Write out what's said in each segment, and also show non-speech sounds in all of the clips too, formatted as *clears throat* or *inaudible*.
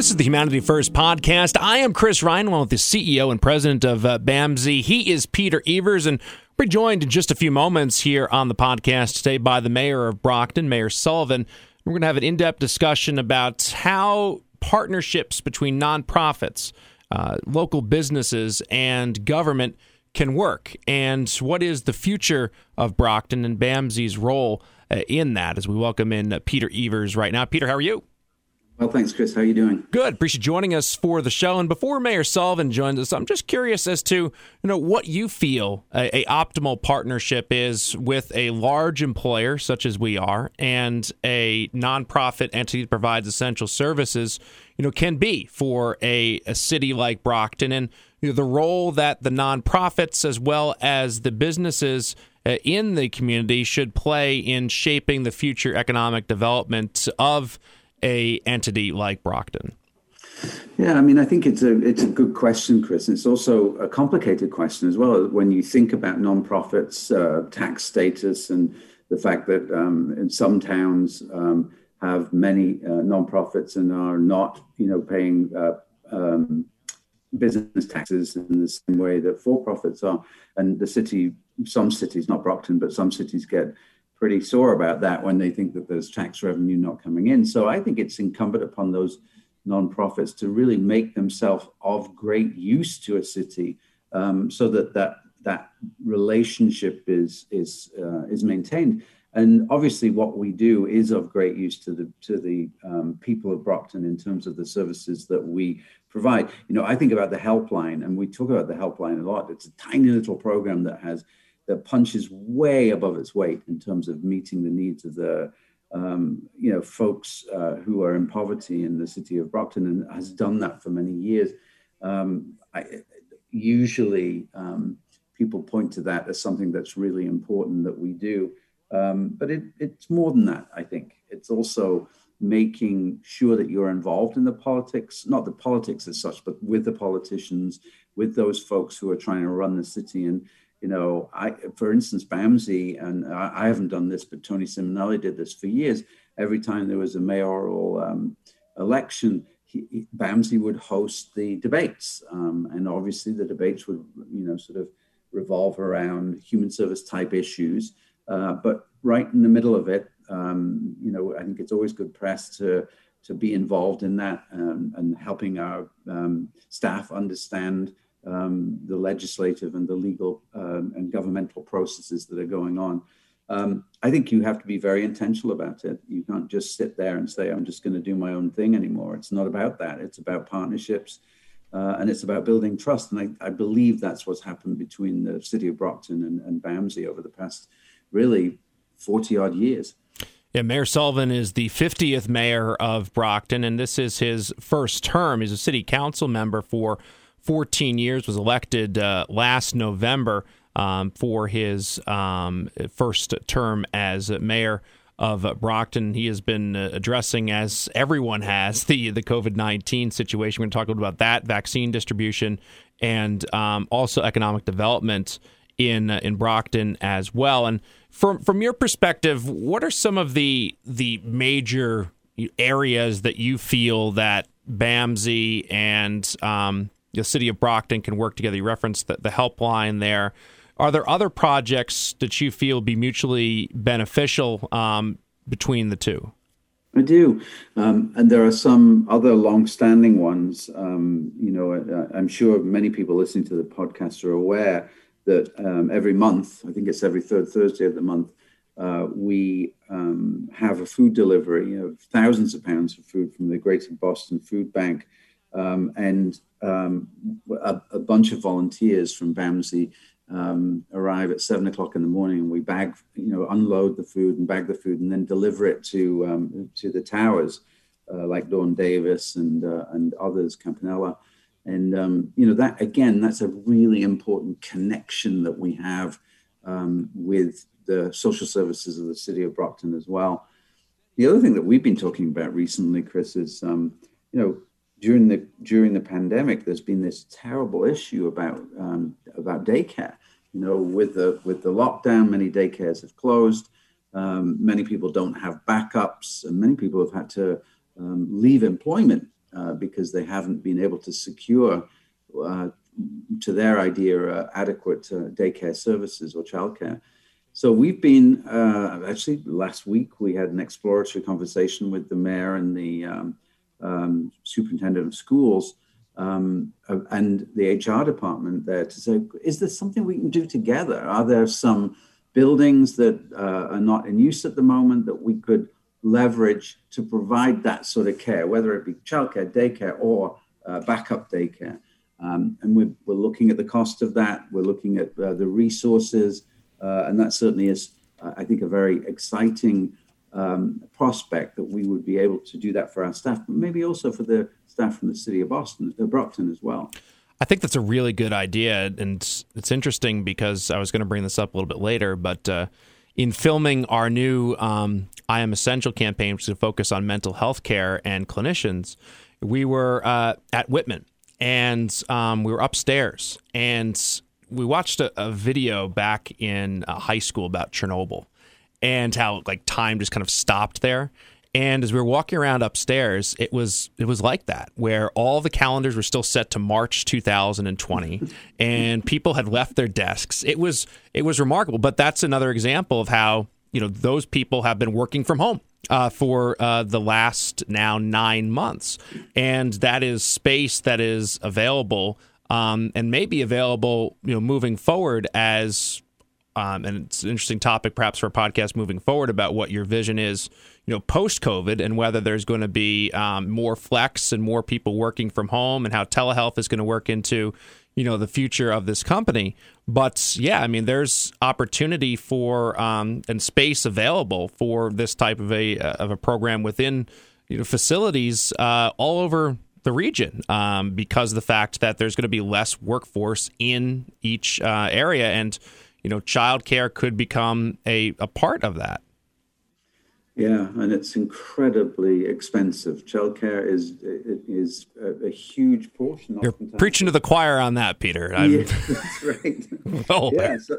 This is the Humanity First podcast. I am Chris Ryan, along with the CEO and president of uh, BAMSI. He is Peter Evers, and we're joined in just a few moments here on the podcast today by the mayor of Brockton, Mayor Sullivan. We're going to have an in depth discussion about how partnerships between nonprofits, uh, local businesses, and government can work, and what is the future of Brockton and BAMSI's role uh, in that as we welcome in uh, Peter Evers right now. Peter, how are you? Well, thanks, Chris. How are you doing? Good. Appreciate joining us for the show. And before Mayor Sullivan joins us, I'm just curious as to you know what you feel a, a, optimal partnership is with a large employer such as we are and a nonprofit entity that provides essential services. You know, can be for a, a city like Brockton, and you know, the role that the nonprofits as well as the businesses uh, in the community should play in shaping the future economic development of a entity like Brockton? Yeah, I mean, I think it's a it's a good question, Chris. It's also a complicated question as well when you think about nonprofits, uh, tax status, and the fact that um, in some towns um, have many uh, nonprofits and are not, you know, paying uh, um, business taxes in the same way that for-profits are. And the city, some cities, not Brockton, but some cities get pretty sore about that when they think that there's tax revenue not coming in. So I think it's incumbent upon those nonprofits to really make themselves of great use to a city, um, so that that that relationship is is uh, is maintained. And obviously, what we do is of great use to the to the um, people of Brockton in terms of the services that we provide. You know, I think about the helpline, and we talk about the helpline a lot. It's a tiny little program that has that punches way above its weight in terms of meeting the needs of the um, you know folks uh, who are in poverty in the city of Brockton and has done that for many years. Um, I, usually, um, people point to that as something that's really important that we do, um, but it, it's more than that. I think it's also making sure that you're involved in the politics, not the politics as such, but with the politicians, with those folks who are trying to run the city and you know, I, for instance, BAMSI, and I, I, haven't done this, but Tony Simonelli did this for years. Every time there was a mayoral um, election, he, he, BAMSI would host the debates, um, and obviously the debates would, you know, sort of revolve around human service type issues. Uh, but right in the middle of it, um, you know, I think it's always good press to to be involved in that um, and helping our um, staff understand um, the legislative and the legal um, and governmental processes that are going on. Um, I think you have to be very intentional about it. You can't just sit there and say, I'm just going to do my own thing anymore. It's not about that. It's about partnerships uh, and it's about building trust. And I, I, believe that's what's happened between the city of Brockton and, and BAMSI over the past really 40 odd years. Yeah, Mayor Sullivan is the 50th mayor of Brockton, and this is his first term. He's a city council member for 14 years, was elected uh, last November um, for his um, first term as mayor of Brockton. He has been uh, addressing, as everyone has, the the COVID nineteen situation. We're going to talk a little about that, vaccine distribution, and um, also economic development in uh, in Brockton as well. And from from your perspective, what are some of the the major areas that you feel that BAMSI and um, the city of Brockton can work together. You referenced the, the helpline there. Are there other projects that you feel be mutually beneficial um, between the two? I do, um, and there are some other long-standing ones. Um, you know, uh, I'm sure many people listening to the podcast are aware that um, every month, I think it's every third Thursday of the month, uh, we um, have a food delivery of thousands of pounds of food from the Greater Boston Food Bank um, and um, a, a, bunch of volunteers from BAMSI um, arrive at seven o'clock in the morning, and we bag, you know, unload the food and bag the food, and then deliver it to um, to the towers, uh, like Dawn Davis and uh, and others, Campanella, and um, you know that again, that's a really important connection that we have um, with the social services of the city of Brockton as well. The other thing that we've been talking about recently, Chris, is you know during the during the pandemic, there's been this terrible issue about um, about daycare. You know, with the with the lockdown, many daycares have closed. Um, many people don't have backups, and many people have had to um, leave employment uh, because they haven't been able to secure, uh, to their idea, uh, adequate uh, daycare services or childcare. So we've been uh, actually last week we had an exploratory conversation with the mayor and the um, um, superintendent of schools um, and the HR department there to say, is there something we can do together? Are there some buildings that uh, are not in use at the moment that we could leverage to provide that sort of care, whether it be childcare, daycare, or uh, backup daycare? Um, and we're, we're, looking at the cost of that. We're looking at uh, the resources, uh, and that certainly is, uh, I think, a very exciting um, prospect that we would be able to do that for our staff, but maybe also for the staff from the city of Boston, uh, Brockton as well. I think that's a really good idea, and it's interesting because I was going to bring this up a little bit later, but uh, in filming our new um, I Am Essential campaign, which is a focus on mental health care and clinicians, we were uh, at Whitman and um, we were upstairs and we watched a, a video back in uh, high school about Chernobyl and how like time just kind of stopped there. And as we were walking around upstairs, it was it was like that, where all the calendars were still set to March 2020, and people had left their desks. It was it was remarkable. But that's another example of how you know those people have been working from home uh, for uh, the last now nine months, and that is space that is available um, and may be available, you know, moving forward as um, and it's an interesting topic, perhaps for a podcast moving forward about what your vision is, you know, post COVID, and whether there's going to be um, more flex and more people working from home, and how telehealth is going to work into, you know, the future of this company. But yeah, I mean, there's opportunity for um, and space available for this type of a uh, of a program within you know facilities uh, all over the region um, because the fact that there's going to be less workforce in each uh, area and you know, childcare could become a, a part of that. Yeah, and it's incredibly expensive. Childcare is is a, a huge portion. You're preaching to the choir on that, Peter. I'm... Yeah, *laughs* that's right. *laughs* well, yeah, so,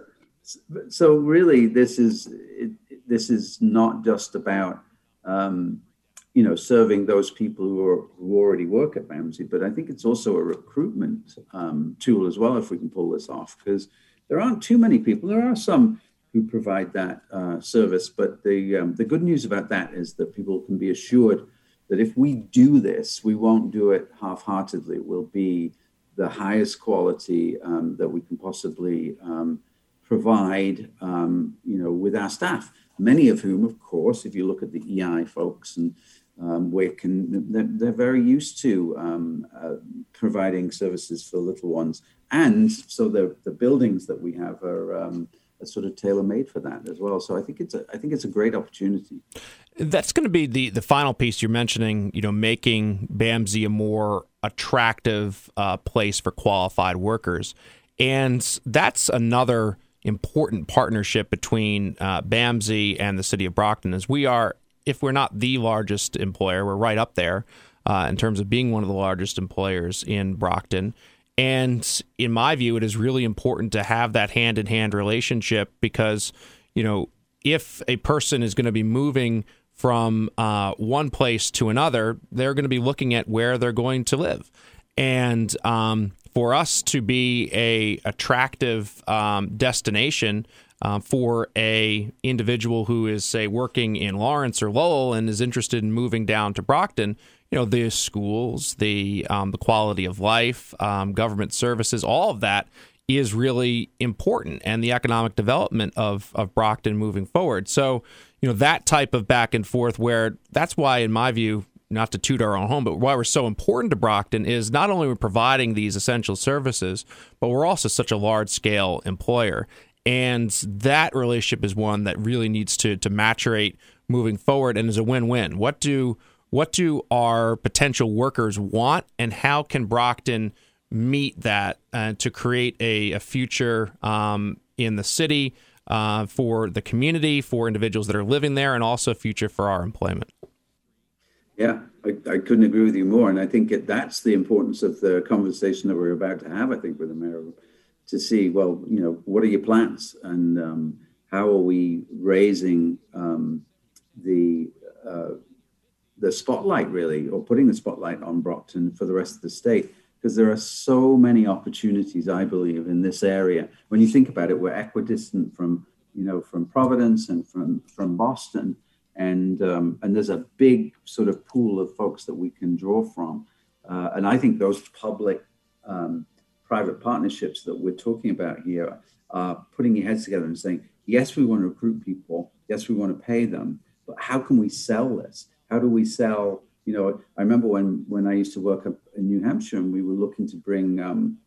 so really, this is it, this is not just about um, you know serving those people who are who already work at BAMSI, but I think it's also a recruitment um, tool as well. If we can pull this off, because there aren't too many people. There are some who provide that uh, service, but the um, the good news about that is that people can be assured that if we do this, we won't do it half-heartedly. It will be the highest quality um, that we can possibly um, provide, um, you know, with our staff. Many of whom, of course, if you look at the EI folks and um, we can they're, they're, very used to um, uh, providing services for little ones and so the the buildings that we have are, um, sort of tailor made for that as well. So I think it's a I think it's a great opportunity. That's going to be the the final piece you're mentioning. You know, making BAMSI a more attractive uh, place for qualified workers, and that's another important partnership between uh, BAMSI and the city of Brockton. As we are, if we're not the largest employer, we're right up there. Uh, in terms of being one of the largest employers in Brockton. And in my view, it is really important to have that hand in hand relationship because, you know, if a person is going to be moving from uh, one place to another, they're going to be looking at where they're going to live. And um, for us to be a attractive um, destination uh, for a individual who is say working in Lawrence or Lowell and is interested in moving down to Brockton, you know the schools, the um, the quality of life, um, government services, all of that is really important, and the economic development of of Brockton moving forward. So you know that type of back and forth, where that's why, in my view, not to toot our own home, but why we're so important to Brockton is not only we're providing these essential services, but we're also such a large scale employer. And that relationship is one that really needs to to maturate moving forward and is a win win. What do what do our potential workers want, and how can Brockton meet that uh, to create a, a future um, in the city uh, for the community, for individuals that are living there, and also a future for our employment? Yeah, I, I couldn't agree with you more. And I think it, that's the importance of the conversation that we're about to have, I think, with the mayor to see, well, you know, what are your plans? And um, how are we raising um, the uh, the spotlight really, or putting the spotlight on Brockton for the rest of the state, because there are so many opportunities, I believe, in this area. When you think about it, we're equidistant from, you know, from Providence and from from Boston, and um, and there's a big sort of pool of folks that we can draw from, uh, and I think those public um, private partnerships that we're talking about here are putting your heads together and saying, yes, we want to recruit people, yes, we want to pay them, but how can we sell this? How do we sell? You know, I remember when when I used to work up in New Hampshire, and we were looking to bring um,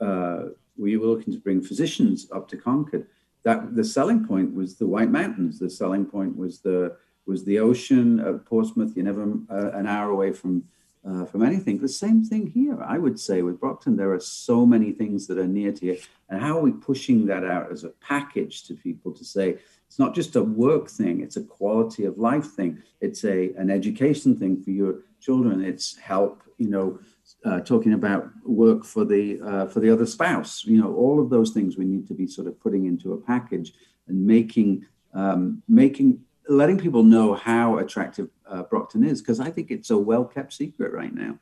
uh, we were looking to bring physicians up to Concord. That the selling point was the White Mountains. The selling point was the was the ocean of Portsmouth. You're never uh, an hour away from uh, from anything. The same thing here, I would say, with Brockton. There are so many things that are near to you. And how are we pushing that out as a package to people to say it's not just a work thing, it's a quality of life thing, it's a an education thing for your children, it's help, you know. Uh, talking about work for the uh, for the other spouse, you know, all of those things we need to be sort of putting into a package and making um, making letting people know how attractive uh, Brockton is because I think it's a well kept secret right now.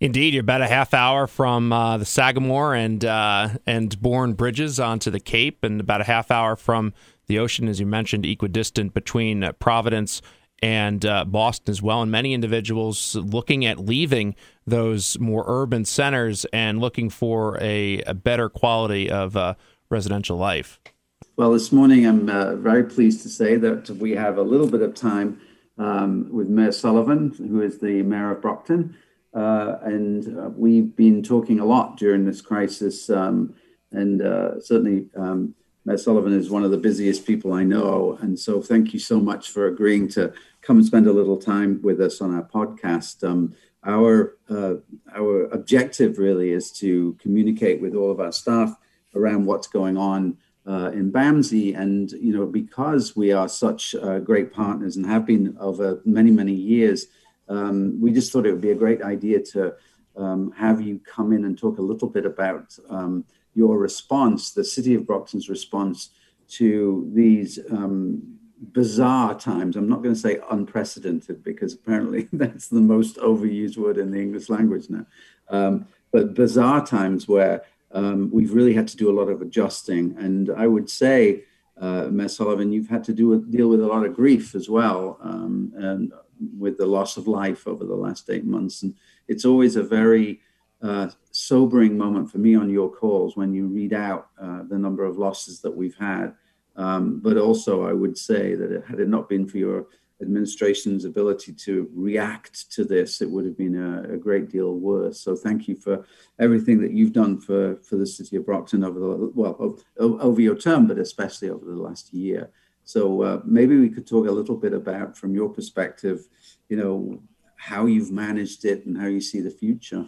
Indeed, you're about a half hour from uh, the Sagamore and uh, and Bourne bridges onto the Cape, and about a half hour from the ocean, as you mentioned, equidistant between uh, Providence and uh, Boston as well. And many individuals looking at leaving those more urban centers and looking for a, a better quality of uh, residential life. Well, this morning I'm uh, very pleased to say that we have a little bit of time um, with Mayor Sullivan, who is the mayor of Brockton. Uh, and uh, we've been talking a lot during this crisis. Um, and uh, certainly, um, Mayor Sullivan is one of the busiest people I know. And so, thank you so much for agreeing to come and spend a little time with us on our podcast. Um, our, uh, our objective really is to communicate with all of our staff around what's going on uh, in BAMSI. And, you know, because we are such uh, great partners and have been over many, many years, um, we just thought it would be a great idea to um, have you come in and talk a little bit about um, your response, the City of Brockton's response to these um, bizarre times. I'm not going to say unprecedented because apparently *laughs* that's the most overused word in the English language now. Um, but bizarre times where um, we've really had to do a lot of adjusting. And I would say, uh, Sullivan, you've had to do deal with a lot of grief as well, um, and with the loss of life over the last eight months. And it's always a very uh, sobering moment for me on your calls when you read out uh, the number of losses that we've had. Um, but also, I would say that it, had it not been for your administration's ability to react to this, it would have been a, a, great deal worse. So thank you for everything that you've done for, for the city of Brockton over the well over your term, but especially over the last year. So uh, maybe we could talk a little bit about, from your perspective, you know, how you've managed it and how you see the future.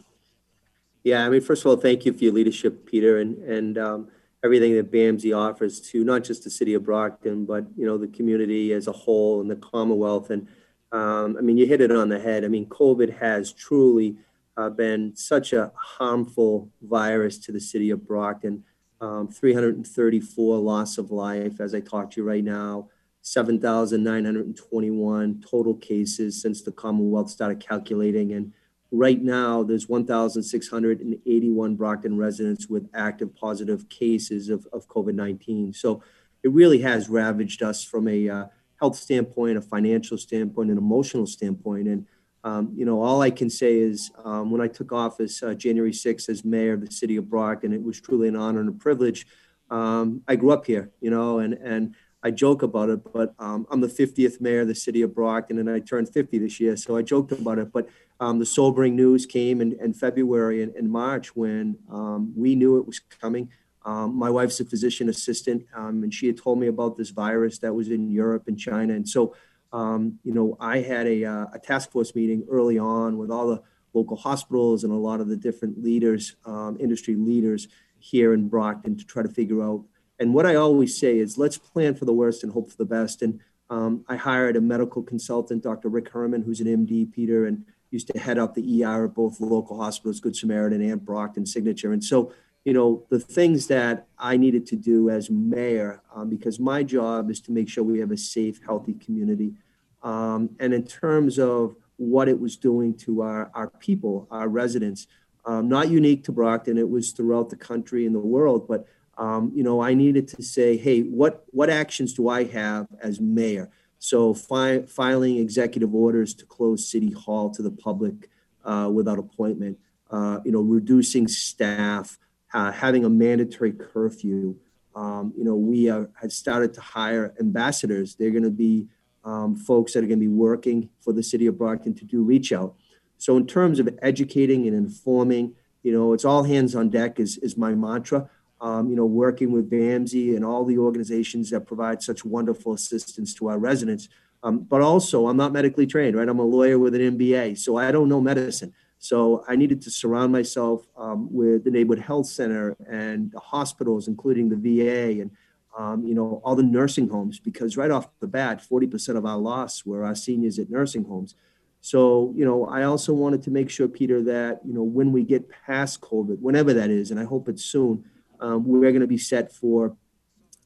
Yeah, I mean, first of all, thank you for your leadership, Peter, and and um, everything that BAMSI offers to not just the city of Brockton, but you know the community as a whole and the Commonwealth. And um, I mean, you hit it on the head. I mean, COVID has truly uh, been such a harmful virus to the city of Brockton. Um, 334 loss of life as I talk to you right now. 7,921 total cases since the Commonwealth started calculating, and Right now, there's 1,681 Brockton residents with active positive cases of, of COVID 19. So it really has ravaged us from a uh, health standpoint, a financial standpoint, an emotional standpoint. And, um, you know, all I can say is um, when I took office uh, January 6th as mayor of the city of Brockton, it was truly an honor and a privilege. Um, I grew up here, you know, and, and I joke about it, but um, I'm the 50th mayor of the city of Brockton, and I turned 50 this year, so I joked about it. But um, the sobering news came in, in February and, March when um, we knew it was coming. Um, my wife's a physician assistant, um, and she had told me about this virus that was in Europe and China. And so, um, you know, I had a, uh, a, task force meeting early on with all the local hospitals and a lot of the different leaders, industry leaders here in Brockton to try to figure out and what I always say is let's plan for the worst and hope for the best. And um, I hired a medical consultant, Dr. Rick Herman, who's an MD, Peter, and used to head up the ER at both local hospitals, Good Samaritan and Brockton Signature. And so, you know, the things that I needed to do as mayor, um, because my job is to make sure we have a safe, healthy community. Um, and in terms of what it was doing to our, our people, our residents. Um, not unique to Brockton, it was throughout the country and the world. But um, you know, I needed to say, hey, what what actions do I have as mayor? So fi- filing executive orders to close City Hall to the public uh, without appointment, uh, you know, reducing staff, uh, having a mandatory curfew. Um, you know, we are, had started to hire ambassadors. They're going to be um, folks that are going to be working for the city of Brockton to do reach out. So in terms of educating and informing, you know, it's all hands on deck is, is my mantra. Um, you know, working with BAMSI and all the organizations that provide such wonderful assistance to our residents. Um, but also, I'm not medically trained, right? I'm a lawyer with an MBA, so I don't know medicine. So I needed to surround myself um, with the neighborhood health center and the hospitals, including the VA and um, you know all the nursing homes, because right off the bat, 40% of our loss were our seniors at nursing homes. So you know, I also wanted to make sure, Peter, that you know when we get past COVID, whenever that is, and I hope it's soon, um, we're going to be set for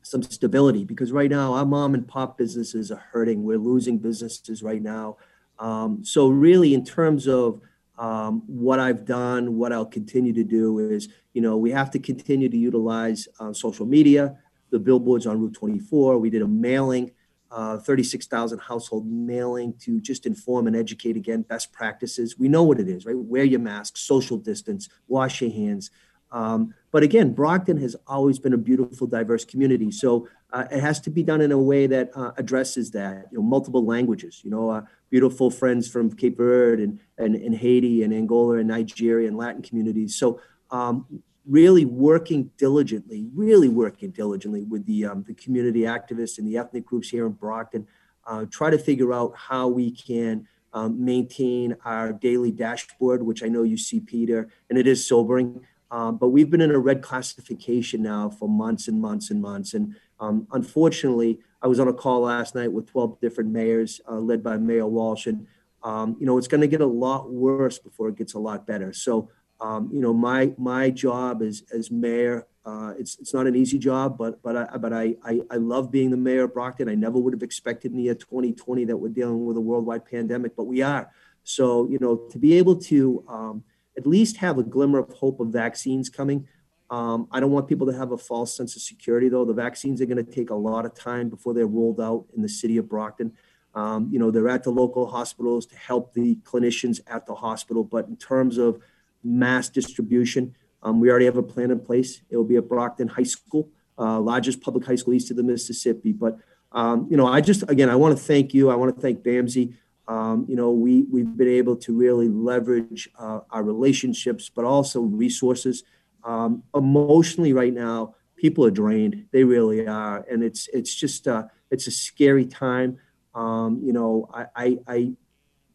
some stability because right now our mom and pop businesses are hurting. We're losing businesses right now. Um, so really, in terms of um, what I've done, what I'll continue to do is, you know, we have to continue to utilize uh, social media, the billboards on Route 24. We did a mailing, uh, 36,000 household mailing to just inform and educate again best practices. We know what it is, right? Wear your mask, social distance, wash your hands. Um, but again, Brockton has always been a beautiful, diverse community. So uh, it has to be done in a way that uh, addresses that. You know, multiple languages. You know, uh, beautiful friends from Cape Verde and, and, and Haiti and Angola and Nigeria and Latin communities. So um, really working diligently, really working diligently with the um, the community activists and the ethnic groups here in Brockton, uh, try to figure out how we can. Um, maintain our daily dashboard, which I know you see, Peter, and it is sobering. Um, but we've been in a red classification now for months and months and months. And um, unfortunately, I was on a call last night with 12 different mayors, uh, led by Mayor Walsh, and um, you know it's going to get a lot worse before it gets a lot better. So um, you know my my job as as mayor, uh, it's it's not an easy job, but but I, but I, I, I love being the mayor of Brockton. I never would have expected in the year 2020 that we're dealing with a worldwide pandemic, but we are. So you know to be able to um, at least have a glimmer of hope of vaccines coming. Um, I don't want people to have a false sense of security, though. The vaccines are going to take a lot of time before they're rolled out in the city of Brockton. Um, you know, they're at the local hospitals to help the clinicians at the hospital. But in terms of mass distribution, um, we already have a plan in place. It will be at Brockton High School, uh, largest public high school east of the Mississippi. But, um, you know, I just, again, I want to thank you. I want to thank BAMSI. Um, you know, we, we've been able to really leverage uh, our relationships, but also resources. Um, emotionally, right now, people are drained. They really are, and it's it's just uh, it's a scary time. Um, you know, I, I, I,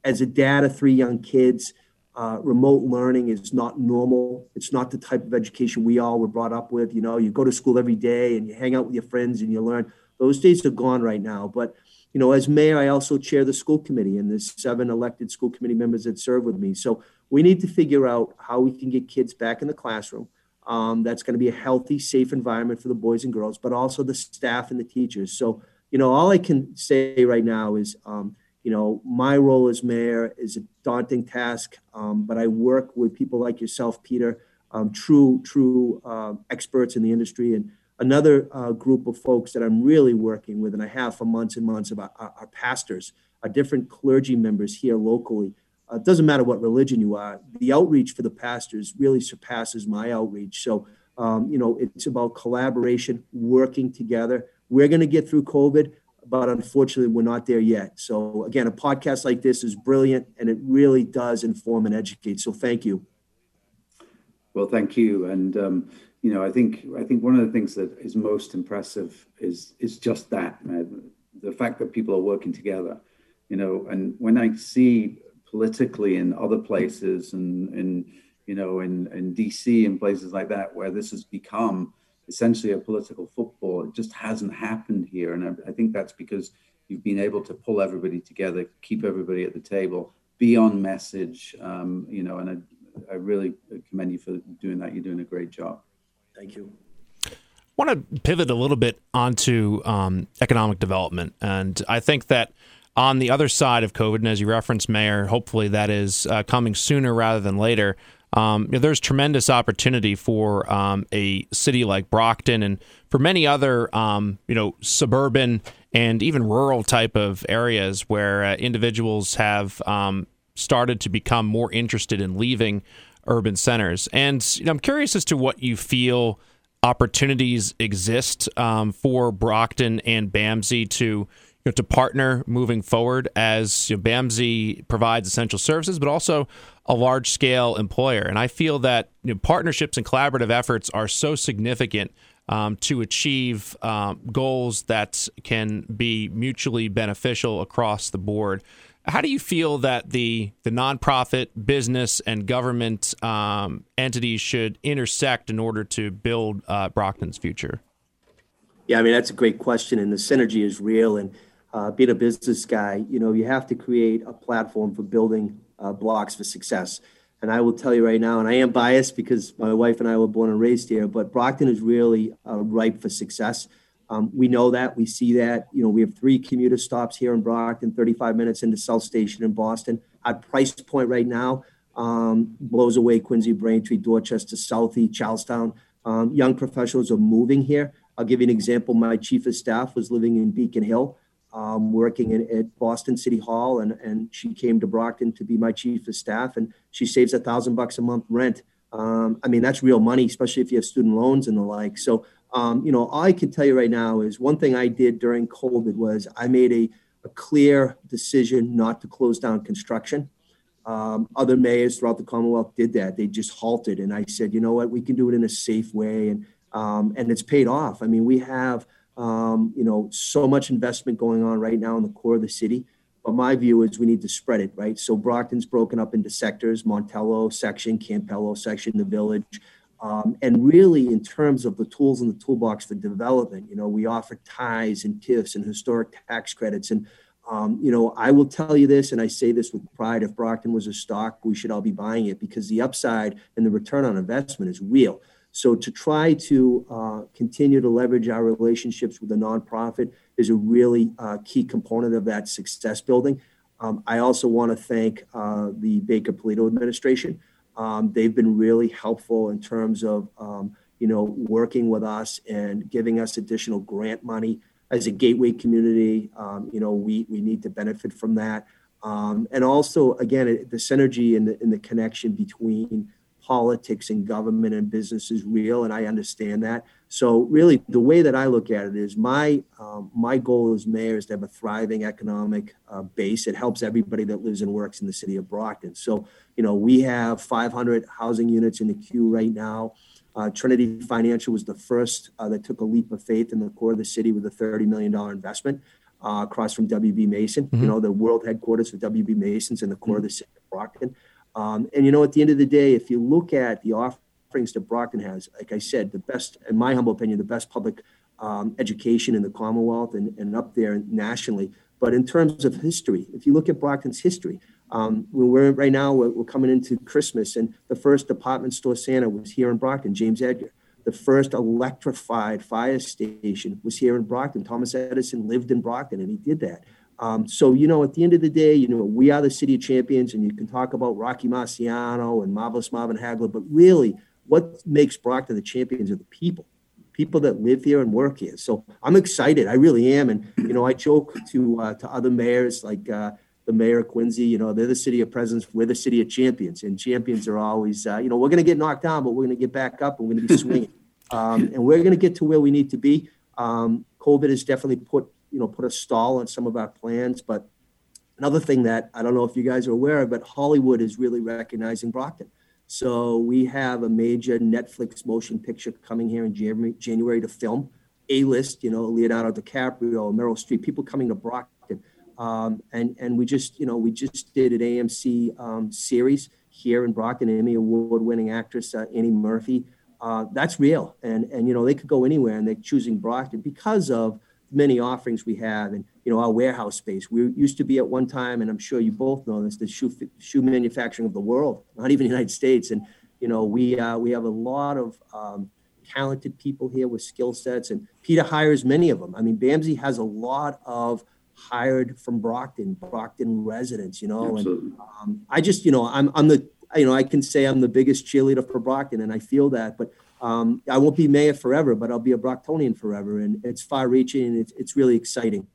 as a dad of three young kids, uh, remote learning is not normal. It's not the type of education we all were brought up with. You know, you go to school every day and you hang out with your friends and you learn. Those days are gone right now, but you know, as mayor, I also chair the school committee, and there's seven elected school committee members that serve with me. So we need to figure out how we can get kids back in the classroom. Um, that's going to be a healthy, safe environment for the boys and girls, but also the staff and the teachers. So, you know, all I can say right now is, um, you know, my role as mayor is a daunting task, um, but I work with people like yourself, Peter, um, true, true uh, experts in the industry, and Another uh, group of folks that I'm really working with, and I have for months and months, about our, our pastors, our different clergy members here locally. Uh, it doesn't matter what religion you are. The outreach for the pastors really surpasses my outreach. So, um, you know, it's about collaboration, working together. We're going to get through COVID, but unfortunately, we're not there yet. So, again, a podcast like this is brilliant, and it really does inform and educate. So, thank you. Well, thank you. And um, you know, I think I think one of the things that is most impressive is is just that the fact that people are working together. You know, and when I see politically in other places and in you know in in DC and places like that where this has become essentially a political football, it just hasn't happened here, and I, I think that's because you've been able to pull everybody together, keep everybody at the table, be on message. Um, you know, and I, I really commend you for doing that. You're doing a great job. Thank you. I want to pivot a little bit onto um, economic development. And I think that on the other side of COVID, and as you referenced, Mayor, hopefully that is uh, coming sooner rather than later. Um, you know, there's tremendous opportunity for um, a city like Brockton and for many other, um, you know, suburban and even rural type of areas where uh, individuals have um, started to become more interested in leaving urban centers. And you know, I'm curious as to what you feel opportunities exist um, for Brockton and BAMSI to know, to partner moving forward as you know, BAMSI provides essential services, but also a large scale employer. And I feel that you know, partnerships and collaborative efforts are so significant um, to achieve um, goals that can be mutually beneficial across the board. How do you feel that the the nonprofit, business, and government um, entities should intersect in order to build uh, Brockton's future? Yeah, I mean that's a great question, and the synergy is real. And uh, being a business guy, you know, you have to create a platform for building uh, blocks for success. And I will tell you right now, and I am biased because my wife and I were born and raised here, but Brockton is really uh, ripe for success. Um, we know that, we see that. You know, we have three commuter stops here in Brockton, 35 minutes into South Station in Boston. Our price point right now um, blows away Quincy, Braintree, Dorchester, Southie, Charlestown. Um, young professionals are moving here. I'll give you an example. My chief of staff was living in Beacon Hill working in, at Boston City Hall, and, and she came to Brockton to be my chief of staff, and she saves a thousand bucks a month rent. I mean, that's real money, especially if you have student loans and the like. So, um, you know, all I can tell you right now is one thing I did during COVID was I made a, a clear decision not to close down construction. Um, other mayors throughout the Commonwealth did that. They just halted, and I said, you know what, we can do it in a safe way, and um, and it's paid off. I mean, we have um, you know, so much investment going on right now in the core of the city. But my view is we need to spread it, right? So Brockton's broken up into sectors, Montello section, Campello section, the village. Um, and really, in terms of the tools in the toolbox for development, you know, we offer DIFs and TIFs and historic tax credits. And, um, you know, I will tell you this, and I say this with pride if Brockton was a stock, we should all be buying it because the upside and the return on investment is real. So to try to uh, continue to leverage our relationships with the nonprofit is a really uh, key component of that success building. Um, I also want to thank uh, the Baker Polito administration. Um, they've been really helpful in terms of um, you know working with us and giving us additional grant money as a gateway community. Um, you know we we need to benefit from that, um, and also again the synergy and the, and the connection between politics and government and business is real, and I understand that. So, really, the way that I look at it is my um, my goal as mayor is to have a thriving economic uh, base. It helps everybody that lives and works in the city of Brockton. So, you know, we have 500 housing units in the queue right now. Uh, Trinity Financial was the first uh, that took a leap of faith in the core of the city with a $30 million investment uh, across from WB Mason. Mm-hmm. You know, the world headquarters for WB Mason's in the core mm-hmm. of the city of Brockton. Um, and you know, at the end of the day, if you look at the offerings that Brockton has, like I said, the best, in my humble opinion, the best public um, education in the Commonwealth and, and up there nationally. But in terms of history, if you look at Brockton's history, um, we're right now we're, we're, coming into Christmas, and the first department store Santa was here in Brockton, James Edgar. The first electrified fire station was here in Brockton. Thomas Edison lived in Brockton, and he did that. Um, so, you know, at the end of the day, you know, we are the city of champions, and you can talk about Rocky Marciano and Marvelous Marvin Hagler, but really, what makes Brockton the champions are the people, people that live here and work here. So I'm excited. I really am. And, you know, I joke to, uh, to other mayors like uh, the mayor Quincy, you know, they're the city of presidents, we're the city of champions. And champions are always, uh, you know, we're going to get knocked down, but we're going to get back up and we're going to be swinging. *laughs* um, and we're going to get to where we need to be. Um, COVID has definitely put you know put a stall on some of our plans. But another thing that I don't know if you guys are aware of, but Hollywood is really recognizing Brockton. So we have a major Netflix motion picture coming here in January, January to film. A list, you know, Leonardo DiCaprio, Meryl Streep, people coming to Brockton. Um, and and we just you know we just did an AMC um, series here in Brockton. Emmy award winning actress uh, Annie Murphy. Uh, that's real, and and you know they could go anywhere, and they're choosing Brockton because of many offerings we have and you know our warehouse space we used to be at one time and i'm sure you both know this the shoe shoe manufacturing of the world not even the united states and you know we uh, we have a lot of um, talented people here with skill sets and peter hires many of them i mean bamsi has a lot of hired from Brockton, Brockton residents, you know. Absolutely. And um, I just, you know, I'm, I'm the, you know, I can say I'm the biggest cheerleader for Brockton and I feel that, but um, I won't be mayor forever, but I'll be a Brocktonian forever. And it's far reaching and it's, it's really exciting.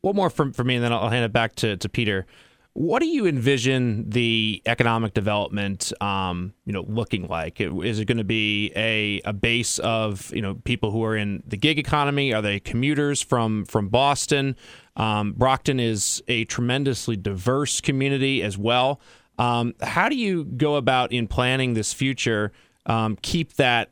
One more from, for me, and then I'll hand it back to, to Peter. What do you envision the economic development, um, you know, looking like? Is it going to be a, a base of you know people who are in the gig economy? Are they commuters from from Boston? Um, Brockton is a tremendously diverse community as well. Um, how do you go about in planning this future? Um, keep that,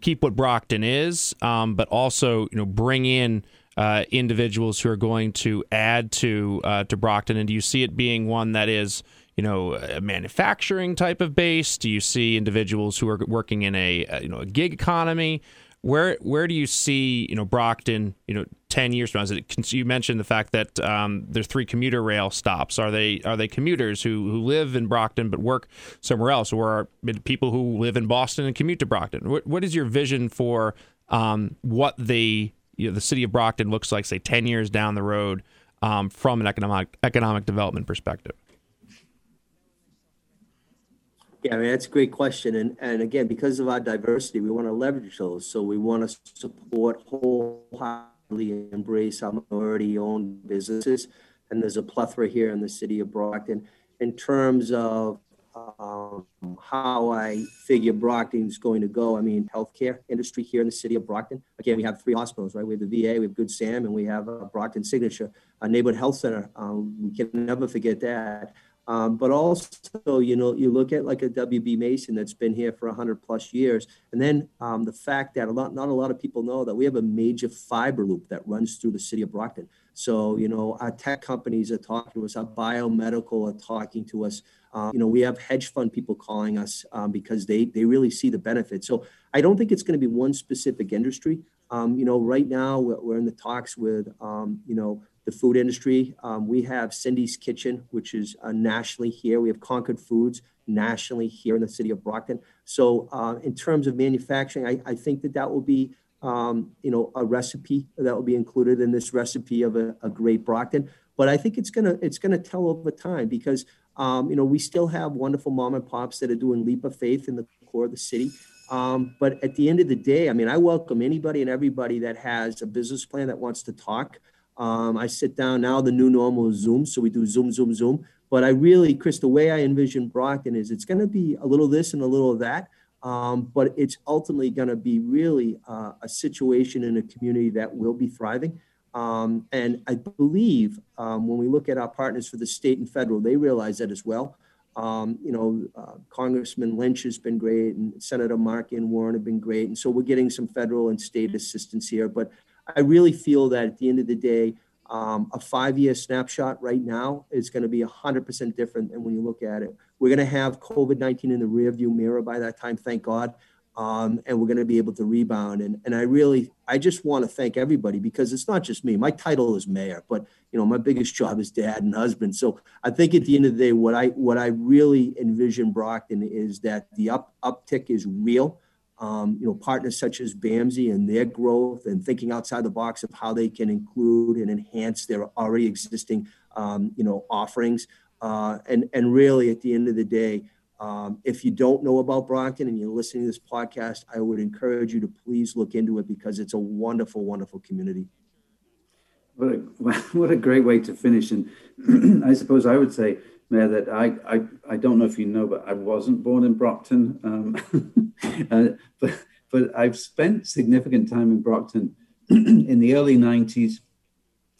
keep what Brockton is, um, but also you know bring in uh, individuals who are going to add to uh, to Brockton? And do you see it being one that is you know a manufacturing type of base? Do you see individuals who are working in a, a you know a gig economy? Where where do you see you know Brockton you know ten years from now? It, you mentioned the fact that um, there's three commuter rail stops. Are they are they commuters who, who live in Brockton but work somewhere else, or are people who live in Boston and commute to Brockton? What what is your vision for um, what the you know, the city of Brockton looks like, say, 10 years down the road um, from an economic economic development perspective? Yeah, I mean, that's a great question. And, and again, because of our diversity, we want to leverage those. So we want to support wholeheartedly embrace our minority owned businesses. And there's a plethora here in the city of Brockton in terms of um, how I figure Brockton's going to go. I mean, healthcare industry here in the city of Brockton. Again, we have three hospitals, right? We have the VA, we have Good Sam, and we have a Brockton Signature, a neighborhood health center. Um, we can never forget that. Um, but also, you know, you look at like a WB Mason that's been here for 100 plus years. And then um, the fact that a lot, not a lot of people know that we have a major fiber loop that runs through the city of Brockton. So, you know, our tech companies are talking to us, our biomedical are talking to us. Um, you know, we have hedge fund people calling us um, because they, they really see the benefit. So I don't think it's going to be one specific industry. Um, you know, right now we're, we're in the talks with, um, you know, the food industry. Um, we have Cindy's Kitchen, which is uh, nationally here. We have Concord Foods nationally here in the city of Brockton. So, uh, in terms of manufacturing, I, I, think that that will be, um, you know, a recipe that will be included in this recipe of a, a great Brockton. But I think it's gonna it's gonna tell over time because um, you know we still have wonderful mom and pops that are doing leap of faith in the core of the city. Um, but at the end of the day, I mean, I welcome anybody and everybody that has a business plan that wants to talk. Um, I sit down now. The new normal is Zoom, so we do Zoom, Zoom, Zoom. But I really, Chris, the way I envision Brockton is it's going to be a little this and a little of that, um, but it's ultimately going to be really uh, a situation in a community that will be thriving. Um, and I believe um, when we look at our partners for the state and federal, they realize that as well. Um, you know, uh, Congressman Lynch has been great, and Senator Markey and Warren have been great, and so we're getting some federal and state assistance here. But I really feel that at the end of the day, um, a five-year snapshot right now is going to be 100% different than when you look at it. We're going to have COVID-19 in the rearview mirror by that time, thank God, um, and we're going to be able to rebound. And, and I really, I just want to thank everybody because it's not just me. My title is mayor, but you know, my biggest job is dad and husband. So I think at the end of the day, what I what I really envision Brockton is that the up uptick is real you know, partners such as BAMSI and their growth and thinking outside the box of how they can include and enhance their already existing, um, you know, offerings. Uh, and, and really, at the end of the day, um, if you don't know about Brockton and you're listening to this podcast, I would encourage you to please look into it because it's a wonderful, wonderful community. What a, *laughs* what a great way to finish. And *clears throat* I suppose I would say, Mayor, that I, I, I don't know if you know, but I wasn't born in Brockton. Um, *laughs* uh, but, but I've spent significant time in Brockton *clears throat* in the early 90s,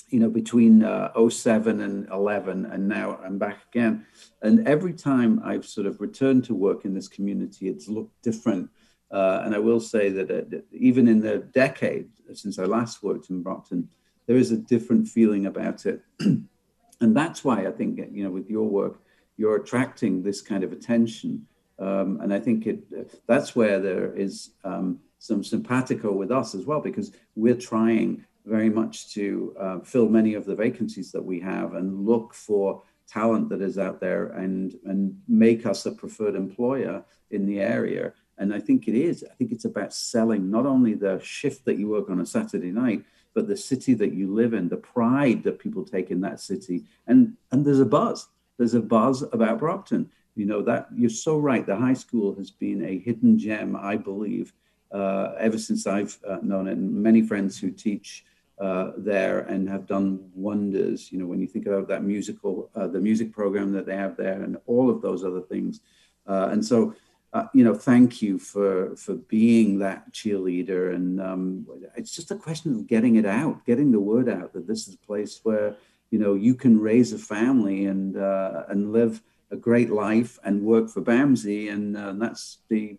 you know, between uh, 07 and 11, and now I'm back again. And every time I've sort of returned to work in this community, it's looked different. Uh, and I will say that uh, even in the decade since I last worked in Brockton, there is a different feeling about it. *clears throat* and that's why I think you know with your work you're attracting this kind of attention, um, and I think it that's where there is um, some simpatico with us as well because we're trying very much to uh, fill many of the vacancies that we have and look for talent that is out there and and make us a preferred employer in the area. And I think it is. I think it's about selling not only the shift that you work on a Saturday night, but the city that you live in, the pride that people take in that city, and and there's a buzz. There's a buzz about Brockton. You know that you're so right. The high school has been a hidden gem, I believe, uh, ever since I've uh, known it. And many friends who teach uh, there and have done wonders. You know, when you think about that musical, uh, the music program that they have there, and all of those other things. Uh, and so, uh, you know, thank you for for being that cheerleader. And um, it's just a question of getting it out, getting the word out that this is a place where you know you can raise a family and uh, and live a great life and work for BAMSI, and, uh, that's the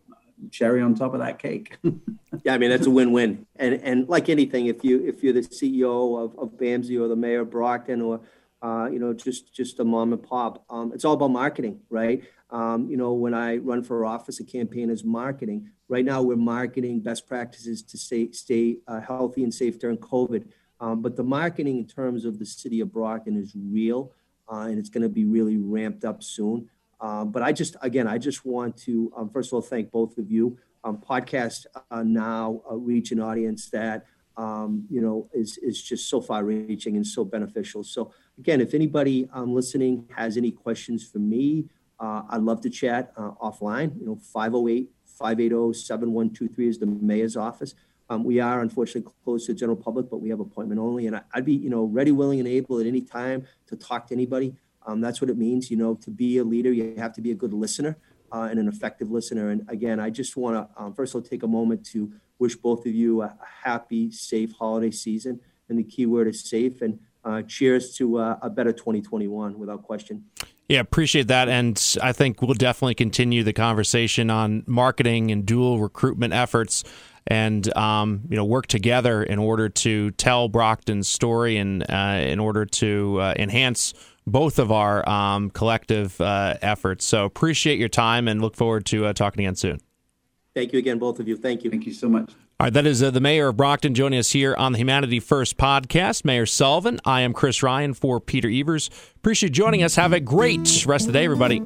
cherry on top of that cake. *laughs* yeah, I mean that's a win-win. And and like anything, if you if you're the CEO of, of BAMSI or the mayor of Brockton or uh, you know just just a mom and pop, um, it's all about marketing, right? Um, you know, when I run for office, a campaign is marketing. Right now, we're marketing best practices to stay stay uh, healthy and safe during COVID. Um, but the marketing in terms of the city of Brockton is real, uh, and it's going to be really ramped up soon. Um, but I just, again, I just want to, um, first of all, thank both of you. Um, podcast uh, now uh, reach an audience that, um, you know, is, is just so far reaching and so beneficial. So again, if anybody um, listening has any questions for me, uh, I'd love to chat uh, offline, you know, 508 580 7123 is the mayor's office. Um, we are unfortunately closed to the general public, but we have appointment only. And I, would be, you know, ready, willing, and able at any time to talk to anybody. Um, that's what it means. You know, to be a leader, you have to be a good listener uh, and an effective listener. And again, I just want to um, first of all take a moment to wish both of you a happy, safe holiday season. And the key word is safe. And uh, cheers to uh, a better 2021 without question. Yeah, appreciate that. And I think we'll definitely continue the conversation on marketing and dual recruitment efforts and um, you know work together in order to tell Brockton's story and uh, in order to uh, enhance both of our um, collective uh, efforts. So appreciate your time and look forward to uh, talking again soon. Thank you again, both of you. Thank you. Thank you so much. All right, that is uh, the mayor of Brockton joining us here on the Humanity First podcast. Mayor Sullivan. I am Chris Ryan for Peter Evers. Appreciate you joining us. Have a great rest of the day, everybody.